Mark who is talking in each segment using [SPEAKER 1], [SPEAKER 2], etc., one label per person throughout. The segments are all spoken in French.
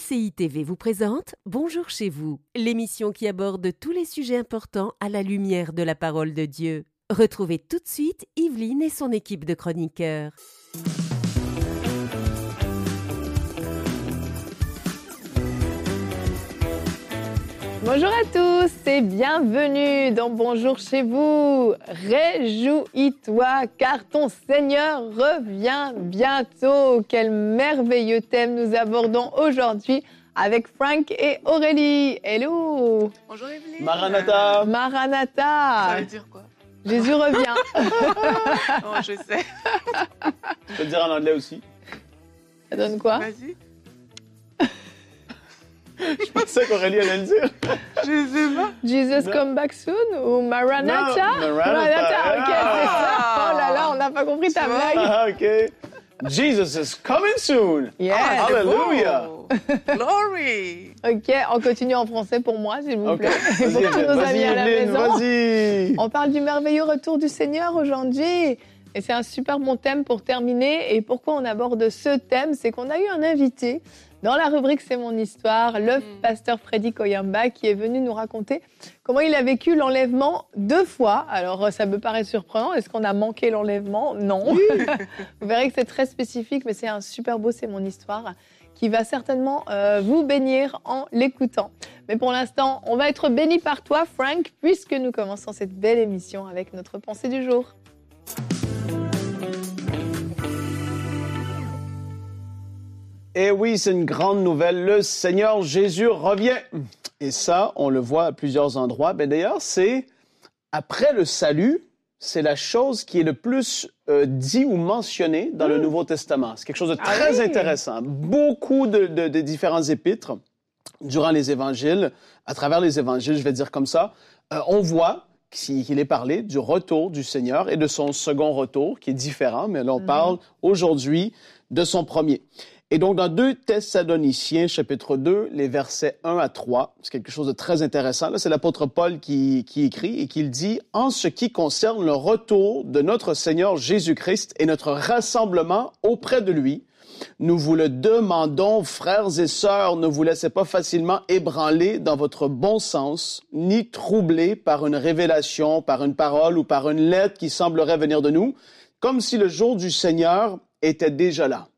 [SPEAKER 1] MCI TV vous présente Bonjour chez vous, l'émission qui aborde tous les sujets importants à la lumière de la parole de Dieu. Retrouvez tout de suite Yveline et son équipe de chroniqueurs.
[SPEAKER 2] Bonjour à tous et bienvenue dans Bonjour chez vous. Réjouis-toi car ton Seigneur revient bientôt. Quel merveilleux thème nous abordons aujourd'hui avec Frank et Aurélie. Hello
[SPEAKER 3] Bonjour Evelyne.
[SPEAKER 4] Maranatha.
[SPEAKER 2] Maranatha.
[SPEAKER 3] Ça veut dire quoi?
[SPEAKER 2] Jésus revient.
[SPEAKER 3] Oh, je sais.
[SPEAKER 4] Je peux le dire en anglais aussi.
[SPEAKER 2] Ça donne quoi?
[SPEAKER 3] Vas-y.
[SPEAKER 4] Je pensais qu'Aurélie allait le dire.
[SPEAKER 3] Je sais pas.
[SPEAKER 2] Jesus
[SPEAKER 4] Non.
[SPEAKER 2] come back soon ou Maranatha?
[SPEAKER 4] Non, Maranatha.
[SPEAKER 2] ok, c'est ça.
[SPEAKER 3] Ah.
[SPEAKER 2] Oh là là, on n'a pas compris ta blague.
[SPEAKER 4] Ah, OK. Jesus is coming soon.
[SPEAKER 2] Yes.
[SPEAKER 3] Ah,
[SPEAKER 4] Hallelujah.
[SPEAKER 3] Glory.
[SPEAKER 2] Ok, on continue en français pour moi, s'il vous plaît. Et pour tous nos amis à la maison.
[SPEAKER 4] vas-y.
[SPEAKER 2] On parle du merveilleux retour du Seigneur aujourd'hui. Et c'est un super bon thème pour terminer. Et pourquoi on aborde ce thème C'est qu'on a eu un invité dans la rubrique C'est mon histoire, le
[SPEAKER 3] Mm.
[SPEAKER 2] pasteur Freddy Koyamba, qui est venu nous raconter comment il a vécu l'enlèvement deux fois. Alors, ça me paraît surprenant. Est-ce qu'on a manqué l'enlèvement? Non. vous verrez que c'est très spécifique, mais c'est un super beau C'est mon histoire qui va certainement euh, vous bénir en l'écoutant. Mais pour l'instant, on va être béni par toi, Frank, puisque nous commençons cette belle émission avec notre pensée du jour.
[SPEAKER 4] Et oui, c'est une grande nouvelle. Le Seigneur Jésus revient. Et ça, on le voit à plusieurs endroits. Ben, D'ailleurs, c'est après le salut, c'est la chose qui est le plus euh, dit ou mentionné dans le Nouveau Testament. C'est quelque chose de
[SPEAKER 2] Ah
[SPEAKER 4] très
[SPEAKER 2] oui?
[SPEAKER 4] intéressant. Beaucoup de, de- de différents épîtres durant les évangiles, à travers les évangiles, je vais dire comme ça, euh, on voit qu'il qu'il est parlé du retour du Seigneur et de son second retour, qui est différent, mais là, on parle aujourd'hui de son premier. Et donc, dans 2 Thessaloniciens, chapitre 2, les versets 1 à 3, c'est quelque chose de très intéressant. Là, c'est l'apôtre Paul qui, qui écrit et qui dit, en ce qui concerne le retour de notre Seigneur Jésus-Christ et notre rassemblement auprès de lui, nous vous le demandons, frères et sœurs, ne vous laissez pas facilement ébranler dans votre bon sens, ni troubler par une révélation, par une parole ou par une lettre qui semblerait venir de nous, comme si le jour du Seigneur était déjà là.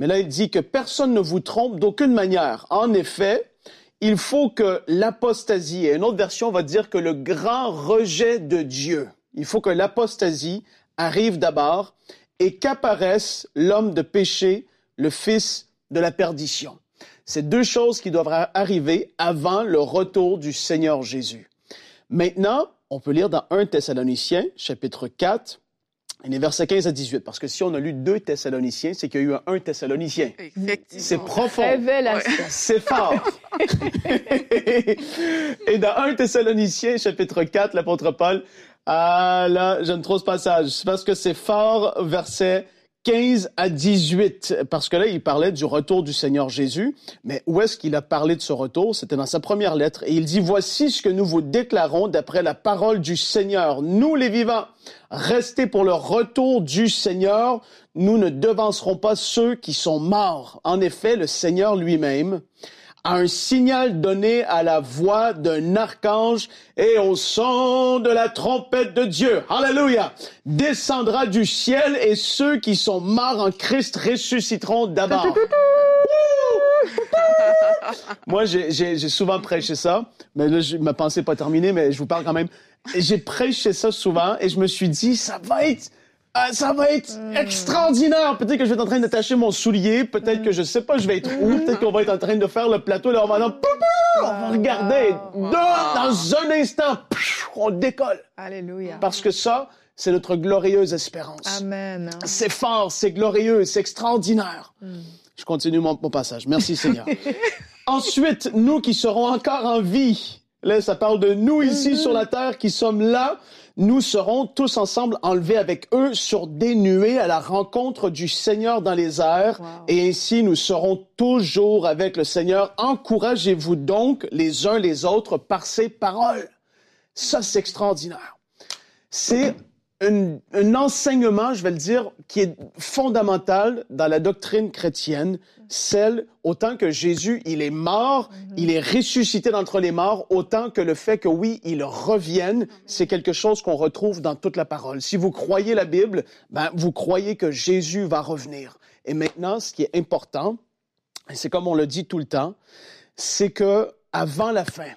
[SPEAKER 4] Mais là, il dit que personne ne vous trompe d'aucune manière. En effet, il faut que l'apostasie, et une autre version va dire que le grand rejet de Dieu, il faut que l'apostasie arrive d'abord et qu'apparaisse l'homme de péché, le fils de la perdition. C'est deux choses qui doivent arriver avant le retour du Seigneur Jésus. Maintenant, on peut lire dans 1 Thessaloniciens, chapitre 4, et les versets 15 à 18, parce que si on a lu 2 Thessaloniciens, c'est qu'il y a eu un 1 Thessalonicien.
[SPEAKER 3] Effectivement.
[SPEAKER 4] C'est profond. C'est fort. Et dans 1 Thessaloniciens, chapitre 4, l'apôtre Paul, ah là, j'aime trop ce passage. C'est parce que c'est fort, verset 15 à 18, parce que là, il parlait du retour du Seigneur Jésus. Mais où est-ce qu'il a parlé de ce retour? C'était dans sa première lettre. Et il dit, voici ce que nous vous déclarons d'après la parole du Seigneur. Nous, les vivants, restez pour le retour du Seigneur. Nous ne devancerons pas ceux qui sont morts. En effet, le Seigneur lui-même, à un signal donné à la voix d'un archange et au son de la trompette de Dieu. Alléluia! Descendra du ciel et ceux qui sont morts en Christ ressusciteront d'abord. Moi, j'ai- souvent prêché ça, mais là, je- ma pensée n'est pas terminée, mais je vous parle quand même. J'ai prêché ça souvent et je me suis dit, ça va être, euh, ça va être extraordinaire. Peut-être que je vais être en train d'attacher mon soulier, peut-être que je sais pas, je vais être où, peut-être qu'on va être en train de faire le plateau, là, on va, dans- on va regarder. Là, dans un instant, on décolle.
[SPEAKER 2] Alléluia.
[SPEAKER 4] Parce que ça, c'est notre glorieuse espérance.
[SPEAKER 2] Amen.
[SPEAKER 4] C'est fort, c'est glorieux, c'est extraordinaire. Je continue mon, mon passage. Merci Seigneur. Ensuite, nous qui serons encore en vie, là ça parle de nous ici sur la terre qui sommes là, nous serons tous ensemble enlevés avec eux sur des nuées à la rencontre du Seigneur dans les airs,
[SPEAKER 2] Wow.
[SPEAKER 4] et ainsi nous serons toujours avec le Seigneur. Encouragez-vous donc les uns les autres par ces paroles. Ça, c'est extraordinaire. C'est un, enseignement, je vais le dire, qui est fondamental dans la doctrine chrétienne, celle autant que Jésus, il est mort, il est ressuscité d'entre les morts, autant que le fait que oui, il revienne, c'est quelque chose qu'on retrouve dans toute la parole. Si vous croyez la Bible, ben, vous croyez que Jésus va revenir. Et maintenant, ce qui est important, c'est comme on le dit tout le temps, c'est que avant la fin,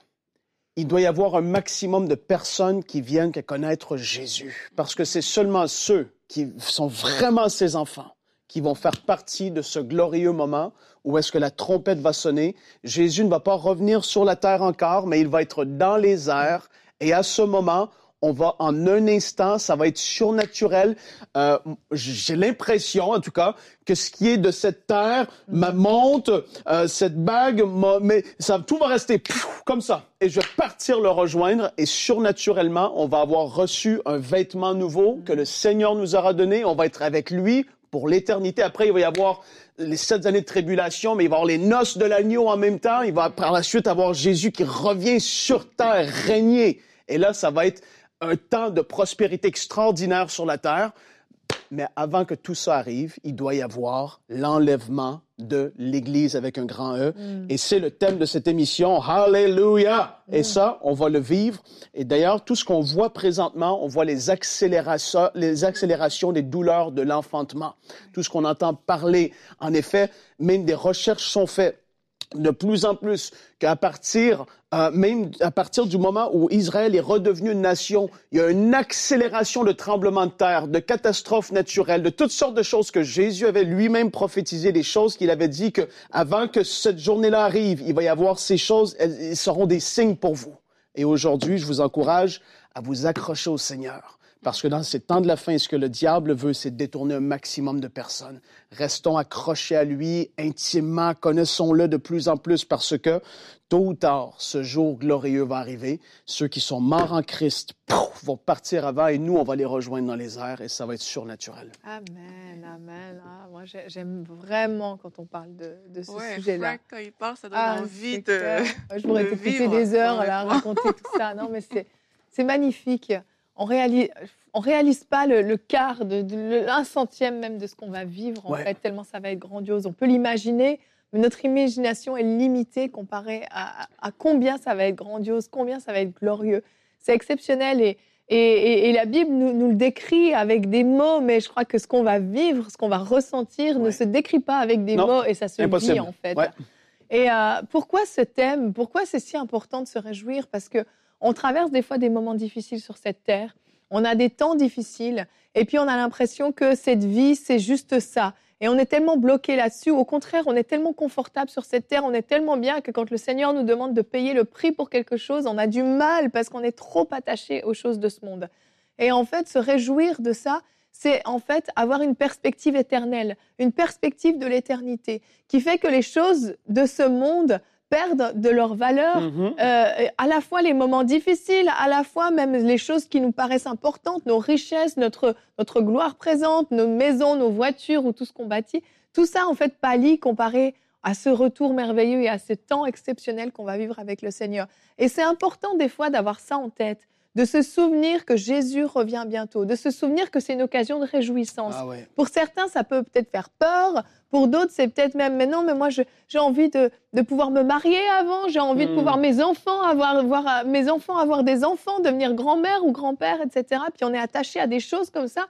[SPEAKER 4] il doit y avoir un maximum de personnes qui viennent connaître Jésus. Parce que c'est seulement ceux qui sont vraiment ses enfants qui vont faire partie de ce glorieux moment où est-ce que la trompette va sonner. Jésus ne va pas revenir sur la terre encore, mais il va être dans les airs. Et à ce moment, on va en un instant, ça va être surnaturel. Euh, J'ai l'impression, en tout cas, que ce qui est de cette terre ma monte, euh, cette bague, mais ça, tout va rester comme ça. Et je vais partir le rejoindre et surnaturellement, on va avoir reçu un vêtement nouveau que le Seigneur nous aura donné. On va être avec lui pour l'éternité. Après, il va y avoir les sept années de tribulation, mais il va y avoir les noces de l'agneau en même temps. Il va par la suite avoir Jésus qui revient sur terre, régner. Et là, ça va être un temps de prospérité extraordinaire sur la terre. Mais avant que tout ça arrive, il doit y avoir l'enlèvement de l'Église avec un grand E. Mm. Et c'est le thème de cette émission. Hallelujah! Et mm. ça, on va le vivre. Et d'ailleurs, tout ce qu'on voit présentement, on voit les accélérations, les accélérations des douleurs de l'enfantement. Tout ce qu'on entend parler. En effet, même des recherches sont faites de plus en plus qu'à partir, euh, même à partir du moment où Israël est redevenu une nation, il y a une accélération de tremblements de terre, de catastrophes naturelles, de toutes sortes de choses que Jésus avait lui-même prophétisé, des choses qu'il avait dit que avant que cette journée-là arrive, il va y avoir ces choses, elles seront des signes pour vous. Et aujourd'hui, je vous encourage à vous accrocher au Seigneur. Parce que dans ces temps de la fin, ce que le diable veut, c'est détourner un maximum de personnes. Restons accrochés à lui intimement, connaissons-le de plus en plus parce que tôt ou tard, ce jour glorieux va arriver. Ceux qui sont morts en Christ pouf, vont partir avant et nous, on va les rejoindre dans les airs et ça va être surnaturel.
[SPEAKER 2] Amen, amen. Ah, moi, j'aime vraiment quand on parle de, de ce sujet-là.
[SPEAKER 3] quand il parle, ça donne ah, envie de.
[SPEAKER 2] Je pourrais t'écouter des heures à raconter tout ça. Non, mais c'est magnifique on réalise, on réalise pas le, quart, de, l'un centième même de ce qu'on va vivre, en fait, tellement ça va être grandiose. On peut l'imaginer, mais notre imagination est limitée comparée à, combien ça va être grandiose, combien ça va être glorieux. C'est exceptionnel et, et, la Bible nous, le décrit avec des mots, mais je crois que ce qu'on va vivre, ce qu'on va ressentir, ne se décrit pas avec des mots et ça se vit en fait. Et euh, pourquoi ce thème Pourquoi c'est si important de se réjouir? Parce que on traverse des fois des moments difficiles sur cette terre. On a des temps difficiles. Et puis, on a l'impression que cette vie, c'est juste ça. Et on est tellement bloqué là-dessus. Au contraire, on est tellement confortable sur cette terre, on est tellement bien que quand le Seigneur nous demande de payer le prix pour quelque chose, on a du mal parce qu'on est trop attaché aux choses de ce monde. Et en fait, se réjouir de ça, c'est en fait avoir une perspective éternelle, une perspective de l'éternité, qui fait que les choses de ce monde perdent de leur valeur, mhm. euh, à la fois les moments difficiles, à la fois même les choses qui nous paraissent importantes, nos richesses, notre, notre gloire présente, nos maisons, nos voitures ou tout ce qu'on bâtit. Tout ça, en fait, pâlit comparé à ce retour merveilleux et à ce temps exceptionnel qu'on va vivre avec le Seigneur. Et c'est important des fois d'avoir ça en tête de se souvenir que Jésus revient bientôt, de se souvenir que c'est une occasion de réjouissance. Ah pour certains, ça peut peut-être faire peur, pour d'autres, c'est peut-être même, mais non, mais moi, j'ai envie de, pouvoir me marier avant, j'ai envie de hmm. pouvoir mes enfants avoir, voir, mes enfants avoir des enfants, devenir grand-mère ou grand-père, etc. Puis on est attaché à des choses comme ça,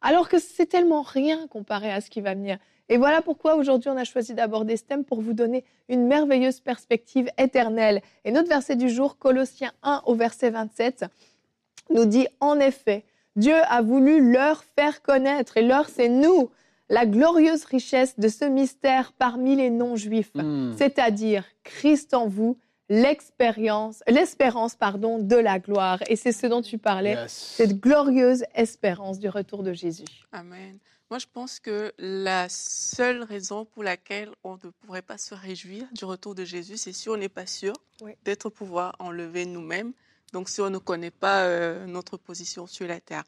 [SPEAKER 2] alors que c'est tellement rien comparé à ce qui va venir. Et voilà pourquoi aujourd'hui on a choisi d'aborder ce thème pour vous donner une merveilleuse perspective éternelle. Et notre verset du jour, Colossiens 1 au verset 27, nous dit en effet, Dieu a voulu leur faire connaître, et leur c'est nous, la glorieuse richesse de ce mystère parmi les non-juifs, hmm. c'est-à-dire Christ en vous, l'expérience, l'espérance pardon de la gloire. Et c'est ce dont tu parlais, cette glorieuse espérance du retour de Jésus.
[SPEAKER 3] Amen. Moi, je pense que la seule raison pour laquelle on ne pourrait pas se réjouir du retour de Jésus, c'est si on n'est pas sûr d'être pouvoir enlever nous-mêmes. Donc, si on ne connaît pas euh, notre position sur la terre.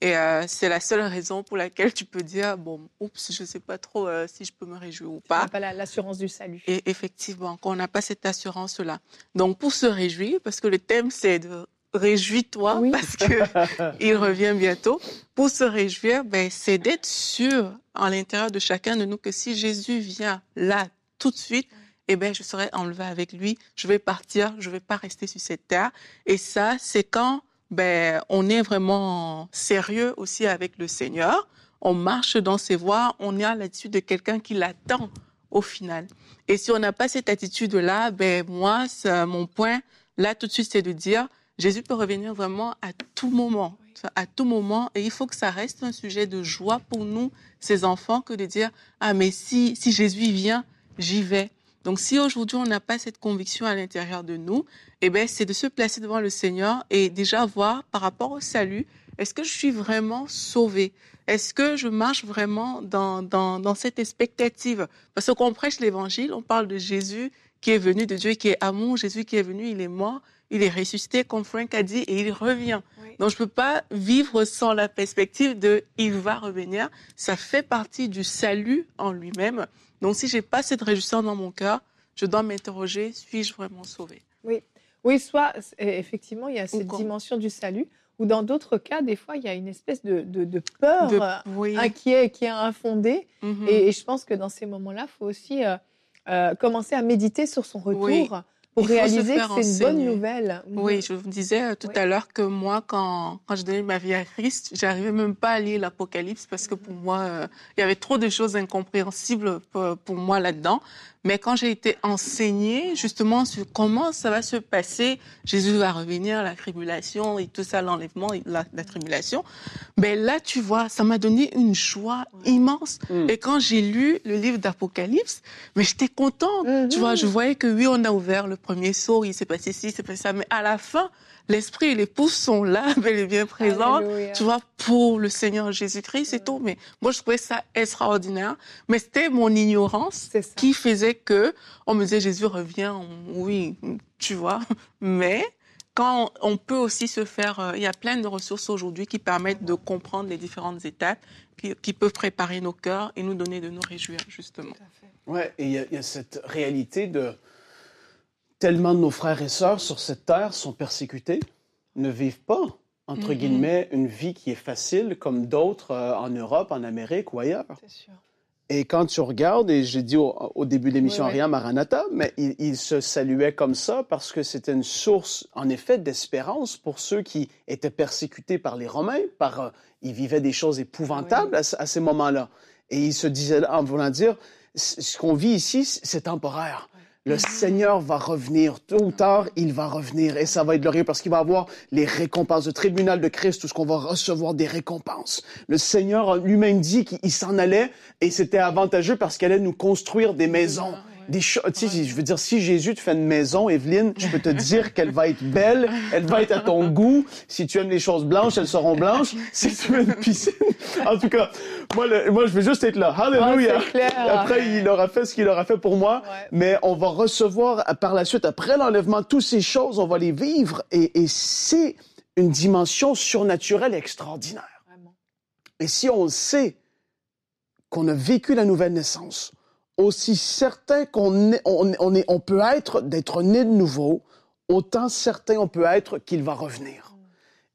[SPEAKER 3] Et euh, c'est la seule raison pour laquelle tu peux dire, bon, oups, je ne sais pas trop euh, si je peux me réjouir ou pas.
[SPEAKER 2] On pas l'assurance du salut.
[SPEAKER 3] Et effectivement, qu'on n'a pas cette assurance-là. Donc, pour se réjouir, parce que le thème, c'est de réjouis-toi parce que il revient bientôt. Pour se réjouir, ben, c'est d'être sûr à l'intérieur de chacun de nous que si Jésus vient là tout de suite, eh ben, je serai enlevé avec lui. Je vais partir. Je vais pas rester sur cette terre. Et ça, c'est quand, ben, on est vraiment sérieux aussi avec le Seigneur. On marche dans ses voies. On est à l'attitude de quelqu'un qui l'attend au final. Et si on n'a pas cette attitude-là, ben, moi, mon point, là, tout de suite, c'est de dire, Jésus peut revenir vraiment à tout moment, à tout moment, et il faut que ça reste un sujet de joie pour nous, ces enfants, que de dire, ah, mais si, si Jésus vient, j'y vais. Donc, si aujourd'hui on n'a pas cette conviction à l'intérieur de nous, eh ben, c'est de se placer devant le Seigneur et déjà voir par rapport au salut, est-ce que je suis vraiment sauvé Est-ce que je marche vraiment dans, dans, dans cette expectative? Parce qu'on prêche l'évangile, on parle de Jésus qui est venu, de Dieu qui est amour, Jésus qui est venu, il est mort, il est ressuscité, comme Frank a dit, et il revient. Donc, je peux pas vivre sans la perspective de il va revenir. Ça fait partie du salut en lui-même. Donc, si j'ai pas cette réjouissance dans mon cœur, je dois m'interroger, suis-je vraiment sauvé?
[SPEAKER 2] Oui. Oui, soit effectivement, il y a cette dimension du salut, ou dans d'autres cas, des fois, il y a une espèce de, de, peur euh, inquiet, qui est infondée. Mhm. et, je pense que dans ces moments-là, il faut aussi euh, euh, commencer à méditer sur son retour pour réaliser que c'est une bonne nouvelle.
[SPEAKER 3] Oui, je vous disais euh, tout à l'heure que moi, quand, quand je donnais ma vie à Christ, j'arrivais même pas à lire l'Apocalypse parce que pour moi, euh, il y avait trop de choses incompréhensibles pour, pour moi là-dedans. Mais quand j'ai été enseignée justement sur comment ça va se passer, Jésus va revenir, la tribulation et tout ça, l'enlèvement, la, la tribulation, ben là, tu vois, ça m'a donné une joie immense. Mm. Et quand j'ai lu le livre d'Apocalypse, mais j'étais contente. Tu vois, je voyais que oui, on a ouvert le premier saut, il s'est passé ci, il s'est passé ça, mais à la fin, l'esprit et l'épouse sont là, bel et bien présents, tu vois, pour le Seigneur Jésus-Christ, c'est tout. Mais moi, je trouvais ça extraordinaire. Mais c'était mon ignorance qui faisait que on me disait Jésus revient, oui, tu vois. Mais quand on peut aussi se faire, euh, il y a plein de ressources aujourd'hui qui permettent de comprendre les différentes étapes, qui, peuvent préparer nos cœurs et nous donner de nous réjouir, justement.
[SPEAKER 4] Ouais, et il y, a cette réalité de tellement de nos frères et sœurs sur cette terre sont persécutés, ne vivent pas, entre guillemets, une vie qui est facile comme d'autres euh, en Europe, en Amérique ou ailleurs. Sûr. Et quand tu regardes, et j'ai dit au, début de l'émission rien Maranatha, mais il, se saluait comme ça parce que c'était une source, en effet, d'espérance pour ceux qui étaient persécutés par les Romains. Par, euh, ils vivaient des choses épouvantables à, à, ces moments-là. Et il se disait, en voulant dire, ce qu'on vit ici, c'est temporaire. Le Seigneur va revenir. Tôt ou tard, il va revenir. Et ça va être glorieux parce qu'il va avoir les récompenses. Le tribunal de Christ, tout ce qu'on va recevoir des récompenses. Le Seigneur lui-même dit qu'il s'en allait et c'était avantageux parce qu'il allait nous construire des maisons des sais, je veux dire, si Jésus te fait une maison, Evelyne, je peux te dire qu'elle va être belle, elle va être à ton goût. Si tu aimes les choses blanches, elles seront blanches. Si tu veux une piscine. En tout cas, moi, moi je veux juste être là. Hallelujah. après, il aura fait ce qu'il aura fait pour moi. Mais on va recevoir par la suite, après l'enlèvement, toutes ces choses, on va les vivre. Et, et c'est une dimension surnaturelle extraordinaire. Et si on sait qu'on a vécu la nouvelle naissance, aussi certain qu'on on, on, est, on peut être d'être né de nouveau, autant certain on peut être qu'il va revenir.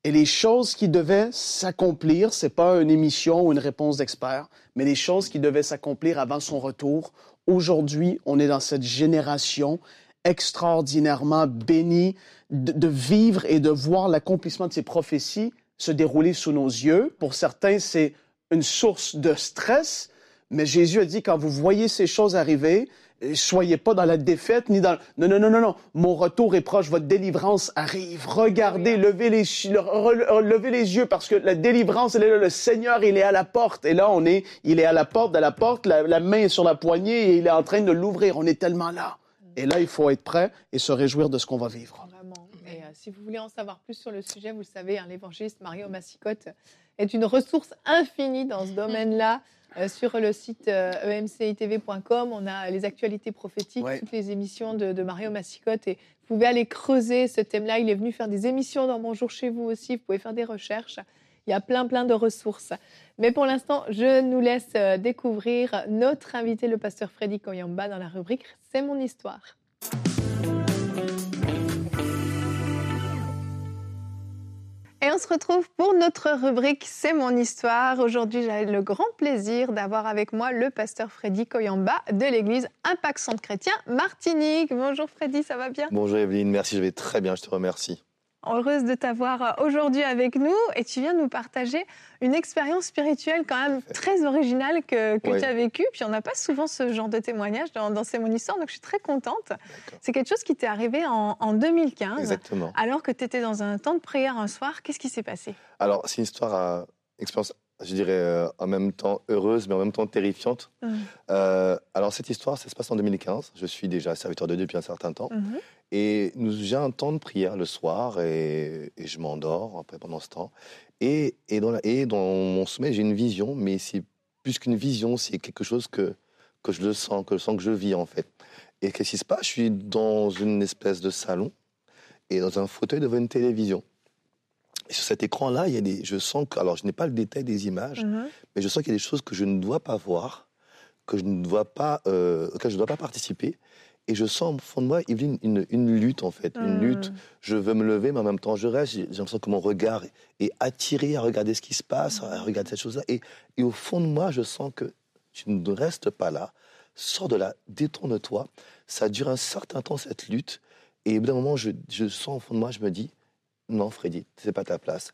[SPEAKER 4] Et les choses qui devaient s'accomplir, c'est pas une émission ou une réponse d'expert, mais les choses qui devaient s'accomplir avant son retour. Aujourd'hui, on est dans cette génération extraordinairement bénie de, de vivre et de voir l'accomplissement de ces prophéties se dérouler sous nos yeux. Pour certains, c'est une source de stress, mais Jésus a dit, quand vous voyez ces choses arriver, soyez pas dans la défaite ni dans... Non, non, non, non, non. Mon retour est proche, votre délivrance arrive. Regardez, levez les, levez les yeux parce que la délivrance, elle est là. Le Seigneur, il est à la porte. Et là, on est, il est à la porte, à la porte, la, main est sur la poignée et il est en train de l'ouvrir. On est tellement là. Et là, il faut être prêt et se réjouir de ce qu'on va vivre.
[SPEAKER 2] Vraiment. Et euh, si vous voulez en savoir plus sur le sujet, vous le savez, hein, l'évangéliste Mario Massicotte est une ressource infinie dans ce domaine-là. Euh, sur le site emcitv.com, on a les actualités prophétiques, toutes les émissions de, Mario Massicotte. Et vous pouvez aller creuser ce thème-là. Il est venu faire des émissions dans Bonjour chez vous aussi. Vous pouvez faire des recherches. Il y a plein, plein de ressources. Mais pour l'instant, je nous laisse euh, découvrir notre invité, le pasteur Freddy Koyamba, dans la rubrique C'est mon histoire. On se retrouve pour notre rubrique C'est mon histoire. Aujourd'hui, j'ai le grand plaisir d'avoir avec moi le pasteur Freddy Koyamba de l'église Impact Centre Chrétien Martinique. Bonjour Freddy, ça va bien?
[SPEAKER 5] Bonjour Evelyne, merci, je vais très bien, je te remercie
[SPEAKER 2] heureuse de t'avoir aujourd'hui avec nous et tu viens nous partager une expérience spirituelle quand même très originale que, tu as vécue. Puis on n'a pas souvent ce genre de témoignage dans, dans C'est mon histoire, donc je suis très contente. C'est quelque chose qui t'est arrivé en, en 2015.
[SPEAKER 5] Exactement.
[SPEAKER 2] Alors que tu étais dans un temps de prière un soir. Qu'est-ce qui s'est passé?
[SPEAKER 5] Alors, c'est une histoire, à expérience je dirais, euh, en même temps heureuse, mais en même temps terrifiante. Mmh. Euh, alors, cette histoire, ça se passe en 2015. Je suis déjà serviteur de Dieu depuis un certain temps. Mmh. Et j'ai un temps de prière le soir et, je m'endors après pendant ce temps. Et, et, dans, et dans mon sommeil, j'ai une vision, mais c'est plus qu'une vision, c'est quelque chose que, que je le sens, que je sens que je vis en fait. Et qu'est-ce qui se passe? Je suis dans une espèce de salon et dans un fauteuil devant une télévision. Et sur cet écran-là, il y a des, je sens que, alors je n'ai pas le détail des images, mhm. mais je sens qu'il y a des choses que je ne dois pas voir, que je ne dois pas, euh, auxquelles je ne dois pas participer. Et je sens au fond de moi, Evelyne, une, une lutte en fait, une mhm. lutte. Je veux me lever, mais en même temps, je reste. J'ai l'impression que mon regard est attiré à regarder ce qui se passe, à regarder cette chose-là. Et, et, au fond de moi, je sens que tu ne restes pas là. Sors de là, détourne-toi. Ça dure un certain temps cette lutte. Et au bout d'un moment, je, je sens au fond de moi, je me dis, non, Freddy, c'est pas ta place.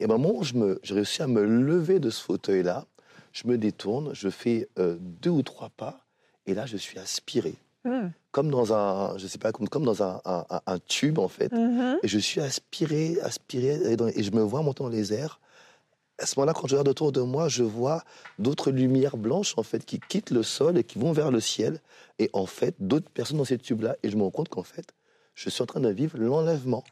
[SPEAKER 5] Et au moment où je me, j'ai réussi à me lever de ce fauteuil-là, je me détourne, je fais euh, deux ou trois pas, et là, je suis aspiré. Hmm. Comme dans un, je sais pas, comme, comme dans un, un, tube, en fait. Mm-hmm. Et je suis aspiré, aspiré, et, je me vois monter dans les airs. À ce moment-là, quand je regarde autour de moi, je vois d'autres lumières blanches, en fait, qui quittent le sol et qui vont vers le ciel. Et en fait, d'autres personnes dans ces tubes-là. Et je me rends compte qu'en fait, je suis en train de vivre l'enlèvement.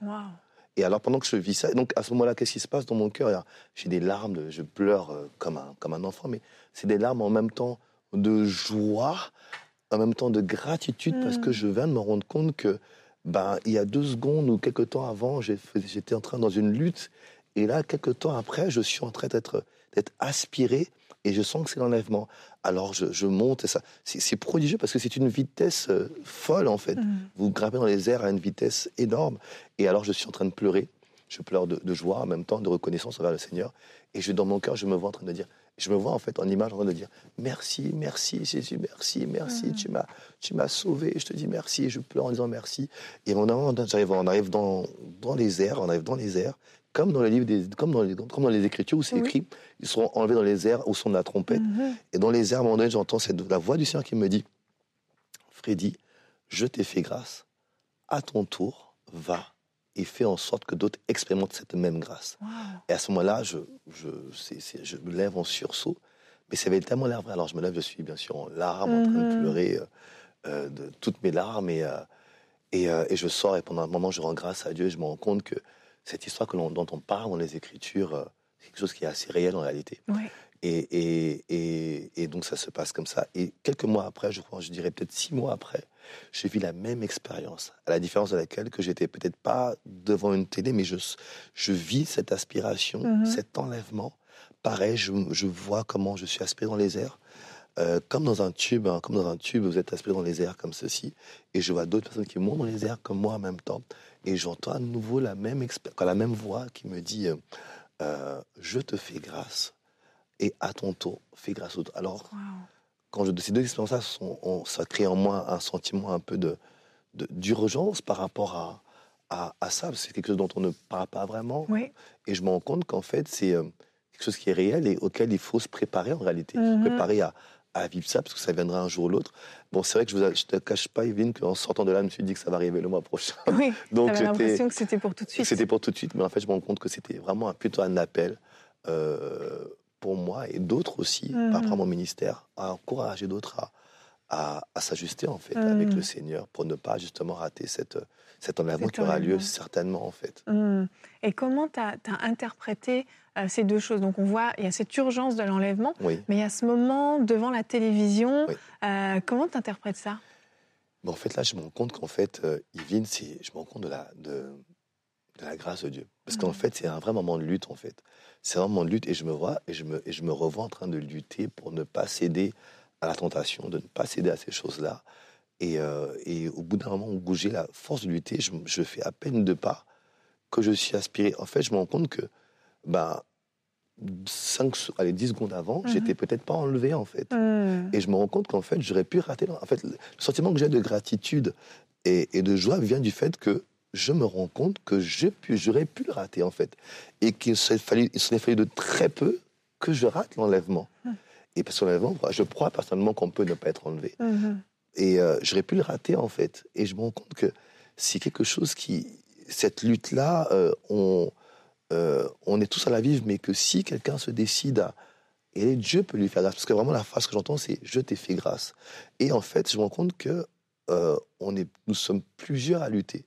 [SPEAKER 5] Et alors, pendant que je vis ça, donc à ce moment-là, qu'est-ce qui se passe dans mon cœur? J'ai des larmes, je pleure euh, comme un, comme un enfant, mais c'est des larmes en même temps de joie, en même temps de gratitude, parce que mm. je viens de me rendre compte que, ben, il y a deux secondes ou quelques temps avant, j'étais en train dans une lutte, et là, quelques temps après, je suis en train d'être aspiré et je sens que c'est l'enlèvement. Alors je, monte et ça, c'est prodigieux parce que c'est une vitesse euh, folle en fait. Mm. Vous grimpez dans les airs à une vitesse énorme. Et alors je suis en train de pleurer. Je pleure de, joie en même temps, de reconnaissance envers le Seigneur. Et je, dans mon cœur, je me vois en train de dire, je me vois en fait en image en train de dire merci, merci Jésus, merci, merci, mm. tu m'as, tu m'as sauvé. Je te dis merci. Et je pleure en disant merci. Et on arrive, on arrive dans, dans les airs, on arrive dans les airs comme dans les livres, des, comme, dans les, comme dans les Écritures où c'est écrit, ils seront enlevés dans les airs au son de la trompette. Mhm. Et dans les airs, à un moment donné, j'entends la voix du Seigneur qui me dit Freddy, je t'ai fait grâce. À ton tour, va et fais en sorte que d'autres expérimentent cette même grâce. Et à ce moment-là, je, je, je, me lève en sursaut. Mais ça avait tellement l'air vrai. Alors je me lève, je suis bien sûr en larmes, en train de mhm. pleurer euh, euh, de toutes mes larmes. Et, euh, et, et, je sors et pendant un moment, je rends grâce à Dieu. Et je me rends compte que cette histoire que dont on parle dans les Écritures, euh, c'est quelque chose qui est assez réel en réalité. Et, et, et, donc ça se passe comme ça. Et quelques mois après, je crois, je dirais peut-être six mois après, j'ai vu la même expérience, à la différence de laquelle que j'étais peut-être pas devant une télé, mais je, je vis cette aspiration, mm-hmm. cet enlèvement. Pareil, je, je, vois comment je suis aspiré dans les airs. Euh, comme dans un tube, hein, comme dans un tube, vous êtes aspiré dans les airs comme ceci, et je vois d'autres personnes qui montent dans les airs comme moi en même temps. Et j'entends à nouveau la même, la même voix qui me dit euh, euh, Je te fais grâce, et à ton tour, fais grâce aux autres. Alors, quand je, ces deux expériences-là, ça crée en moi un sentiment un peu de, d'urgence par rapport à, à, à ça. C'est quelque chose dont on ne parle pas vraiment. Et je me rends compte qu'en fait, c'est euh, quelque chose qui est réel et auquel il faut se préparer en réalité. se mhm. préparer à, à vivre ça, parce que ça viendra un jour ou l'autre. Bon, c'est vrai que je ne te cache pas, Yveline, qu'en sortant de là, je me suis dit que ça va arriver le mois prochain.
[SPEAKER 2] Oui, donc j'avais l'impression que c'était pour tout de suite.
[SPEAKER 5] C'était pour tout de suite, mais en fait, je me rends compte que c'était vraiment plutôt un appel euh, pour moi et d'autres aussi, par rapport à mon ministère, à encourager d'autres à, à, s'ajuster, en fait, avec le Seigneur, pour ne pas justement rater cette, cet enlèvement qui aura lieu certainement, en fait.
[SPEAKER 2] Mhm. Et comment tu as, as, interprété euh, ces deux choses? Donc on voit, il y a cette urgence de l'enlèvement, mais il y a ce moment devant la télévision. Euh, comment tu interprètes ça
[SPEAKER 5] En fait, là, je me rends compte qu'en fait, euh, Yvine, je me rends compte de la, de, la grâce de Dieu. Parce qu'en mmh. fait, c'est un vrai moment de lutte, en fait. C'est un moment de lutte et je me vois et je me, et je me revois en train de lutter pour ne pas céder à la tentation, de ne pas céder à ces choses-là. Et, et, au bout d'un moment où j'ai la force de lutter, je, je, fais à peine deux pas que je suis aspiré. En fait, je me rends compte que ben, 5, allez, 10 secondes avant, je mhm. j'étais peut-être pas enlevé, en fait. Mhm. Et je me rends compte qu'en fait, j'aurais pu rater. En fait, le sentiment que j'ai de gratitude et, de joie vient du fait que je me rends compte que j'aurais pu le rater, en fait. Et qu'il serait fallu, il serait fallu de très peu que je rate l'enlèvement. Mhm. Et l'enlèvement, je crois personnellement qu'on peut ne pas être enlevé. Et euh, j'aurais pu le rater, en fait. Et je me rends compte que c'est quelque chose qui. Cette lutte-là, euh, on euh, on est tous à la vivre, mais que si quelqu'un se décide à... Et Dieu peut lui faire grâce. Parce que vraiment, la phrase que j'entends, c'est « je t'ai fait grâce ». Et en fait, je me rends compte que euh, on est, nous sommes plusieurs à lutter.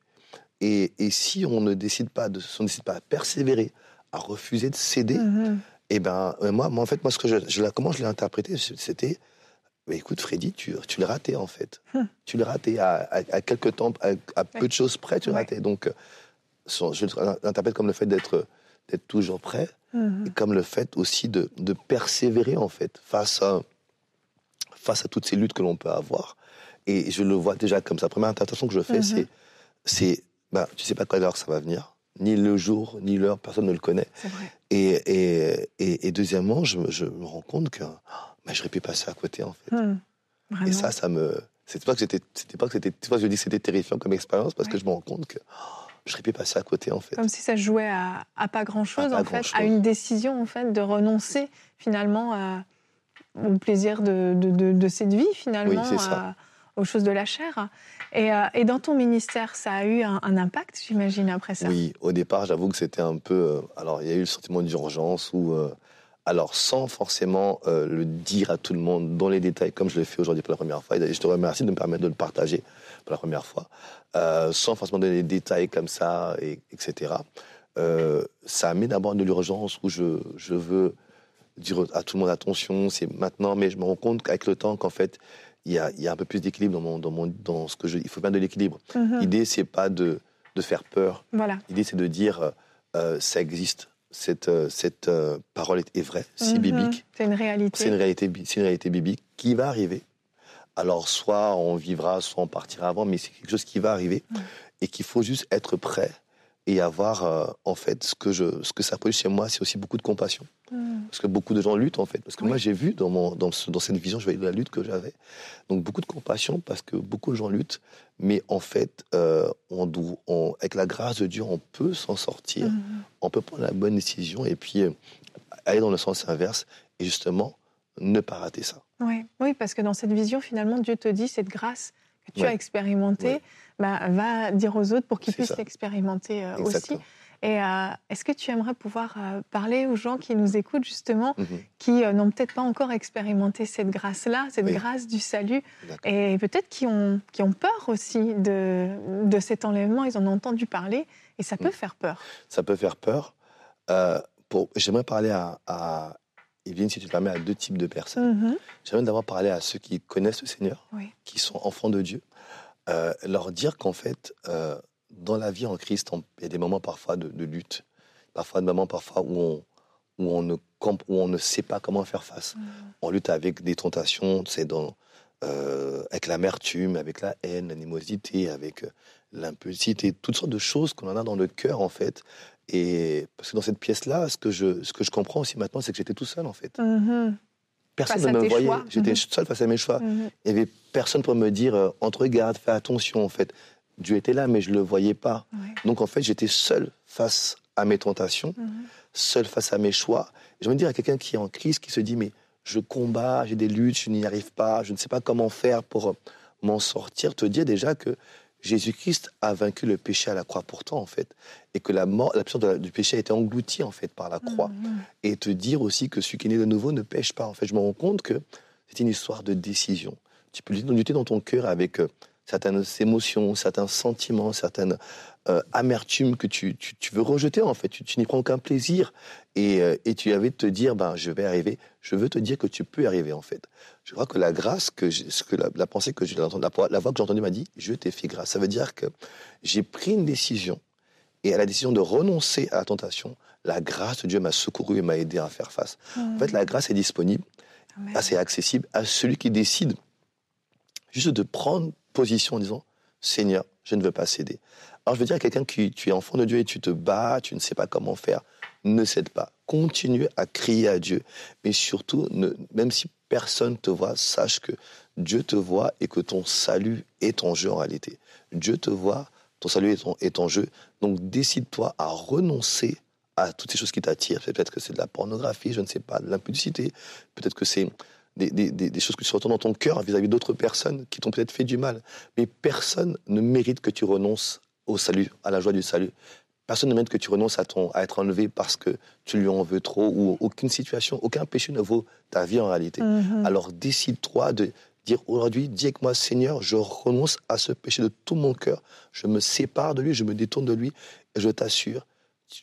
[SPEAKER 5] Et, si on ne décide pas de, on décide pas à persévérer, à refuser de céder, mm-hmm. Et eh ben euh, moi, moi, en fait, moi, ce que je, comment je l'ai interprété, c'était bah, écoute, Freddy, tu, tu l'as raté, en fait. Hum. Tu l'as raté à, à, quelques temps, à, peu de choses près, tu l'as raté. Donc, je l'interprète comme le fait d'être d'être toujours prêt mhm. et comme le fait aussi de, de, persévérer en fait face à face à toutes ces luttes que l'on peut avoir et je le vois déjà comme ça la première interprétation que je fais c'est mhm. c'est bah tu sais pas quelle heure ça va venir ni le jour ni l'heure personne ne le connaît. Et, et, et, deuxièmement je, je, me rends compte que bah, j'aurais pu passer à côté en fait. Mhm. et ça ça me c'était pas que c'était c'était pas que c'était je dis que c'était terrifiant comme expérience parce que je me rends compte que je serais pu passer à côté en fait.
[SPEAKER 2] Comme si ça jouait à, pas grand chose en fait, à une décision en fait de renoncer finalement au plaisir de, de, cette vie finalement, aux choses de la chair. Et, euh, et, dans ton ministère, ça a eu un, impact, j'imagine, après ça?
[SPEAKER 5] Oui, au départ, j'avoue que c'était un peu. Euh, alors, il y a eu le sentiment d'urgence où. Euh, alors, sans forcément le dire à tout le monde dans les détails, comme je l'ai fait aujourd'hui pour la première fois. Et je te remercie de me permettre de le partager pour la première fois. Sans forcément donner des détails comme ça, et, etc. Ça mis d'abord de l'urgence où je, je, veux dire à tout le monde attention, c'est maintenant, mais je me rends compte qu'avec le temps, qu'en fait, il y a, y a, un peu plus d'équilibre dans, mon, dans, mon, dans ce que je. Il faut bien de l'équilibre. Mhm. L'idée, c'est pas de, de, faire peur.
[SPEAKER 2] Voilà.
[SPEAKER 5] L'idée, c'est de dire euh, ça existe. Cette, cette parole est, vraie, c'est mhm. biblique.
[SPEAKER 2] C'est une réalité.
[SPEAKER 5] C'est une réalité, c'est une réalité biblique qui va arriver. Alors, soit on vivra, soit on partira avant, mais c'est quelque chose qui va arriver et qu'il faut juste être prêt et avoir, euh, en fait, ce que, je, ce que ça produit chez moi, c'est aussi beaucoup de compassion. Mm. Parce que beaucoup de gens luttent, en fait. Parce que moi, j'ai vu dans, mon, dans, dans, cette vision, je voyais la lutte que j'avais. Donc, beaucoup de compassion parce que beaucoup de gens luttent. Mais en fait, euh, on, on, avec la grâce de Dieu, on peut s'en sortir. Mm. On peut prendre la bonne décision et puis euh, aller dans le sens inverse et justement ne pas rater ça.
[SPEAKER 2] Oui, oui, parce que dans cette vision, finalement, Dieu te dit cette grâce que tu as expérimentée, bah, va dire aux autres pour qu'ils puissent l'expérimenter euh, aussi. Et euh, est-ce que tu aimerais pouvoir euh, parler aux gens qui nous écoutent justement, mhm. qui n'ont peut-être pas encore expérimenté cette grâce-là, cette grâce du salut, et peut-être qui ont, qui ont peur aussi de, de cet enlèvement, ils en ont entendu parler, et ça peut mhm. faire peur.
[SPEAKER 5] Ça peut faire peur. J'aimerais parler à, Evelyne, si tu permets, à deux types de personnes. Mm-hmm. J'aimerais d'abord parler à ceux qui connaissent le Seigneur, qui sont enfants de Dieu, euh, leur dire qu'en fait, euh, dans la vie en Christ, il y a des moments parfois de, lutte, parfois des moments parfois où on, où on, ne, où on ne sait pas comment faire face. Mm. On lutte avec des tentations, c'est dans, euh, avec l'amertume, avec la haine, l'animosité, avec l'impulsivité, toutes sortes de choses qu'on en a dans le cœur en fait, et parce que dans cette pièce-là, ce que je, ce que je comprends aussi maintenant, c'est que j'étais tout seul en fait.
[SPEAKER 2] Mm-hmm.
[SPEAKER 5] Personne ne me voyait. J'étais mm-hmm. seul face à mes choix. Mm-hmm. Il n'y avait personne pour me dire euh, entre regarde, fais attention en fait. Dieu était là, mais je ne le voyais pas. Donc en fait, j'étais seul face à mes tentations, seul face à mes choix. je me dis à quelqu'un qui est en crise, qui se dit mais je combats, j'ai des luttes, je n'y arrive pas, je ne sais pas comment faire pour m'en sortir, te dire déjà que Jésus-Christ a vaincu le péché à la croix pourtant, en fait, et que la mort, la du péché a été engloutie, en fait, par la croix. Mm, mm. Et te dire aussi que celui qui est né de nouveau ne pêche pas. En fait, je me rends compte que c'est une histoire de décision. Tu peux lutter dans ton cœur avec euh, certaines émotions, certains sentiments, certaines euh, amertumes que tu, veux rejeter en fait. Tu, n'y prends aucun plaisir et, euh, et, tu avais de te dire ben je vais arriver. Je veux te dire que tu peux arriver en fait. Je crois que la grâce que, ce que la, pensée que j'ai la, la voix que j'ai entendue m'a dit je t'ai fait grâce. Ça veut dire que j'ai pris une décision et à la décision de renoncer à la tentation, la grâce de Dieu m'a secouru et m'a aidé à faire face. En fait, la grâce est disponible, assez accessible à celui qui décide juste de prendre en disant Seigneur, je ne veux pas céder. Alors je veux dire à quelqu'un qui tu es enfant de Dieu et tu te bats, tu ne sais pas comment faire, ne cède pas. Continue à crier à Dieu. Mais surtout, même si personne te voit, sache que Dieu te voit et que ton salut est en jeu en réalité. Dieu te voit, ton salut est en, jeu. Donc décide-toi à renoncer à toutes ces choses qui t'attirent. Peut-être que c'est de la pornographie, je ne sais pas, de l'impudicité. Peut-être que c'est des, choses que tu retournes dans ton cœur vis-à-vis d'autres personnes qui t'ont peut-être fait du mal. Mais personne ne mérite que tu renonces au salut, à la joie du salut. Personne ne mérite que tu renonces à, ton, à être enlevé parce que tu lui en veux trop ou aucune situation, aucun péché ne vaut ta vie en réalité. Mm-hmm. Alors décide-toi de dire aujourd'hui, dis avec moi, Seigneur, je renonce à ce péché de tout mon cœur. Je me sépare de lui, je me détourne de lui et je t'assure,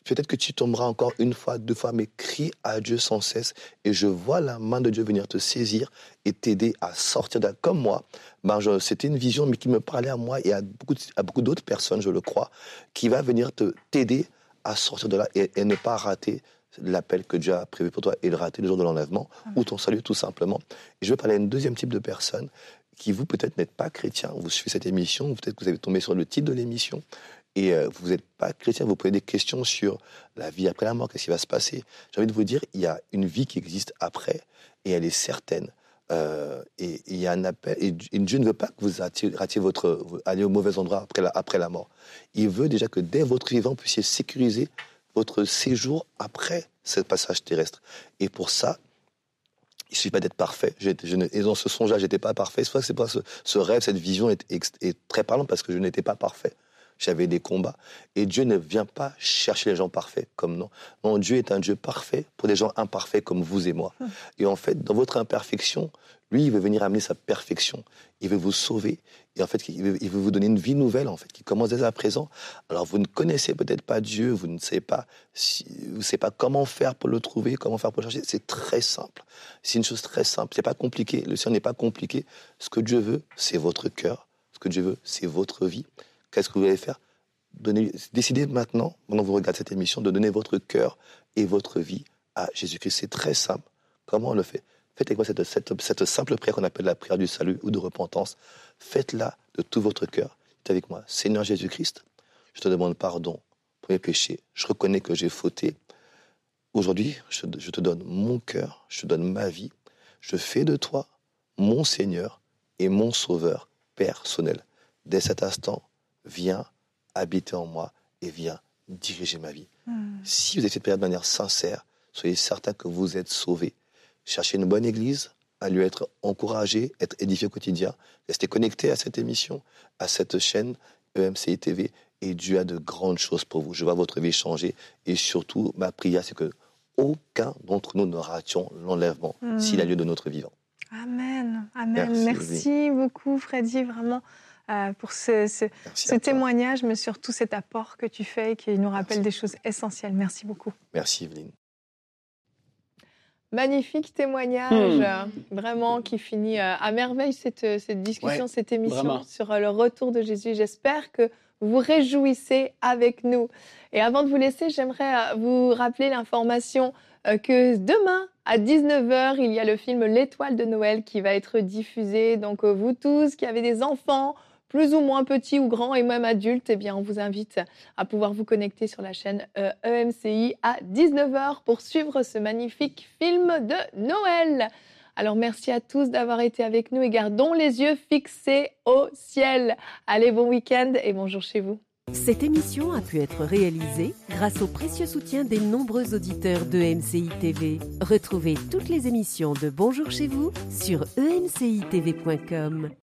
[SPEAKER 5] peut-être que tu tomberas encore une fois, deux fois, mais crie à Dieu sans cesse. Et je vois la main de Dieu venir te saisir et t'aider à sortir de Comme moi, ben c'était une vision, mais qui me parlait à moi et à beaucoup, à beaucoup d'autres personnes, je le crois, qui va venir te t'aider à sortir de là et, ne pas rater l'appel que Dieu a prévu pour toi et le rater le jour de l'enlèvement ou ton salut tout simplement. Et je veux parler à une deuxième type de personne qui, vous, peut-être, n'êtes pas chrétien, vous suivez cette émission, peut-être que vous avez tombé sur le titre de l'émission, et euh, vous n'êtes pas chrétien, vous posez des questions sur la vie après la mort, qu'est-ce qui va se passer? J'ai envie de vous dire, il y a une vie qui existe après et elle est certaine. Euh, et il y a un appel. Et, Dieu ne veut pas que vous ratiez votre, allez au mauvais endroit après la, mort. Il veut déjà que dès votre vivant, vous puissiez sécuriser votre séjour après ce passage terrestre. Et pour ça, il ne suffit pas d'être parfait. Et dans ce songe-là, j'étais pas parfait. C'est c'est pas ce, rêve, cette vision est, est très parlant parce que je n'étais pas parfait j'avais des combats. Et Dieu ne vient pas chercher les gens parfaits comme non. Non, Dieu est un Dieu parfait pour des gens imparfaits comme vous et moi. Hum. Et en fait, dans votre imperfection, lui, il veut venir amener sa perfection. Il veut vous sauver. Et en fait, il veut, vous donner une vie nouvelle, en fait, qui commence dès à présent. Alors, vous ne connaissez peut-être pas Dieu, vous ne savez pas, si, vous savez pas comment faire pour le trouver, comment faire pour le chercher. C'est très simple. C'est une chose très simple. C'est pas compliqué. Le Seigneur n'est pas compliqué. Ce que Dieu veut, c'est votre cœur. Ce que Dieu veut, c'est votre vie. Qu'est-ce que vous allez faire? Décidez maintenant, pendant que vous regardez cette émission, de donner votre cœur et votre vie à Jésus-Christ. C'est très simple. Comment on le fait? Faites avec moi cette, simple prière qu'on appelle la prière du salut ou de repentance. Faites-la de tout votre cœur. Dites avec moi, Seigneur Jésus-Christ, je te demande pardon pour mes péchés. Je reconnais que j'ai fauté. Aujourd'hui, je te donne mon cœur, je te donne ma vie. Je fais de toi mon Seigneur et mon Sauveur personnel. Dès cet instant, viens habiter en moi et viens diriger ma vie. Hmm. Si vous avez cette prière de manière sincère, soyez certain que vous êtes sauvé. Cherchez une bonne église, à lui être encouragé, être édifié au quotidien. Restez connecté à cette émission, à cette chaîne EMCI TV, et Dieu a de grandes choses pour vous. Je vois votre vie changer, et surtout, ma prière, c'est que aucun d'entre nous ne rations l'enlèvement hmm. s'il a lieu de notre vivant.
[SPEAKER 2] Amen. Amen. Merci, Merci beaucoup, Freddy. Vraiment. Euh, pour ce, témoignage, mais surtout cet apport que tu fais et qui nous rappelle des choses essentielles. Merci beaucoup.
[SPEAKER 5] Merci Evelyne.
[SPEAKER 2] Magnifique témoignage, hmm. vraiment, qui finit euh, à merveille cette, cette discussion, cette émission sur euh, le retour de Jésus. J'espère que vous vous réjouissez avec nous. Et avant de vous laisser, j'aimerais vous rappeler l'information que demain, à 19h, il y a le film L'étoile de Noël qui va être diffusé. Donc, vous tous qui avez des enfants, plus ou moins petits ou grands et même adultes, eh bien, on vous invite à pouvoir vous connecter sur la chaîne EMCI euh, e à 19h pour suivre ce magnifique film de Noël. Alors merci à tous d'avoir été avec nous et gardons les yeux fixés au ciel. Allez, bon week-end et bonjour chez vous.
[SPEAKER 1] Cette émission a pu être réalisée grâce au précieux soutien des nombreux auditeurs de MCI TV. Retrouvez toutes les émissions de Bonjour chez vous sur emcitv.com.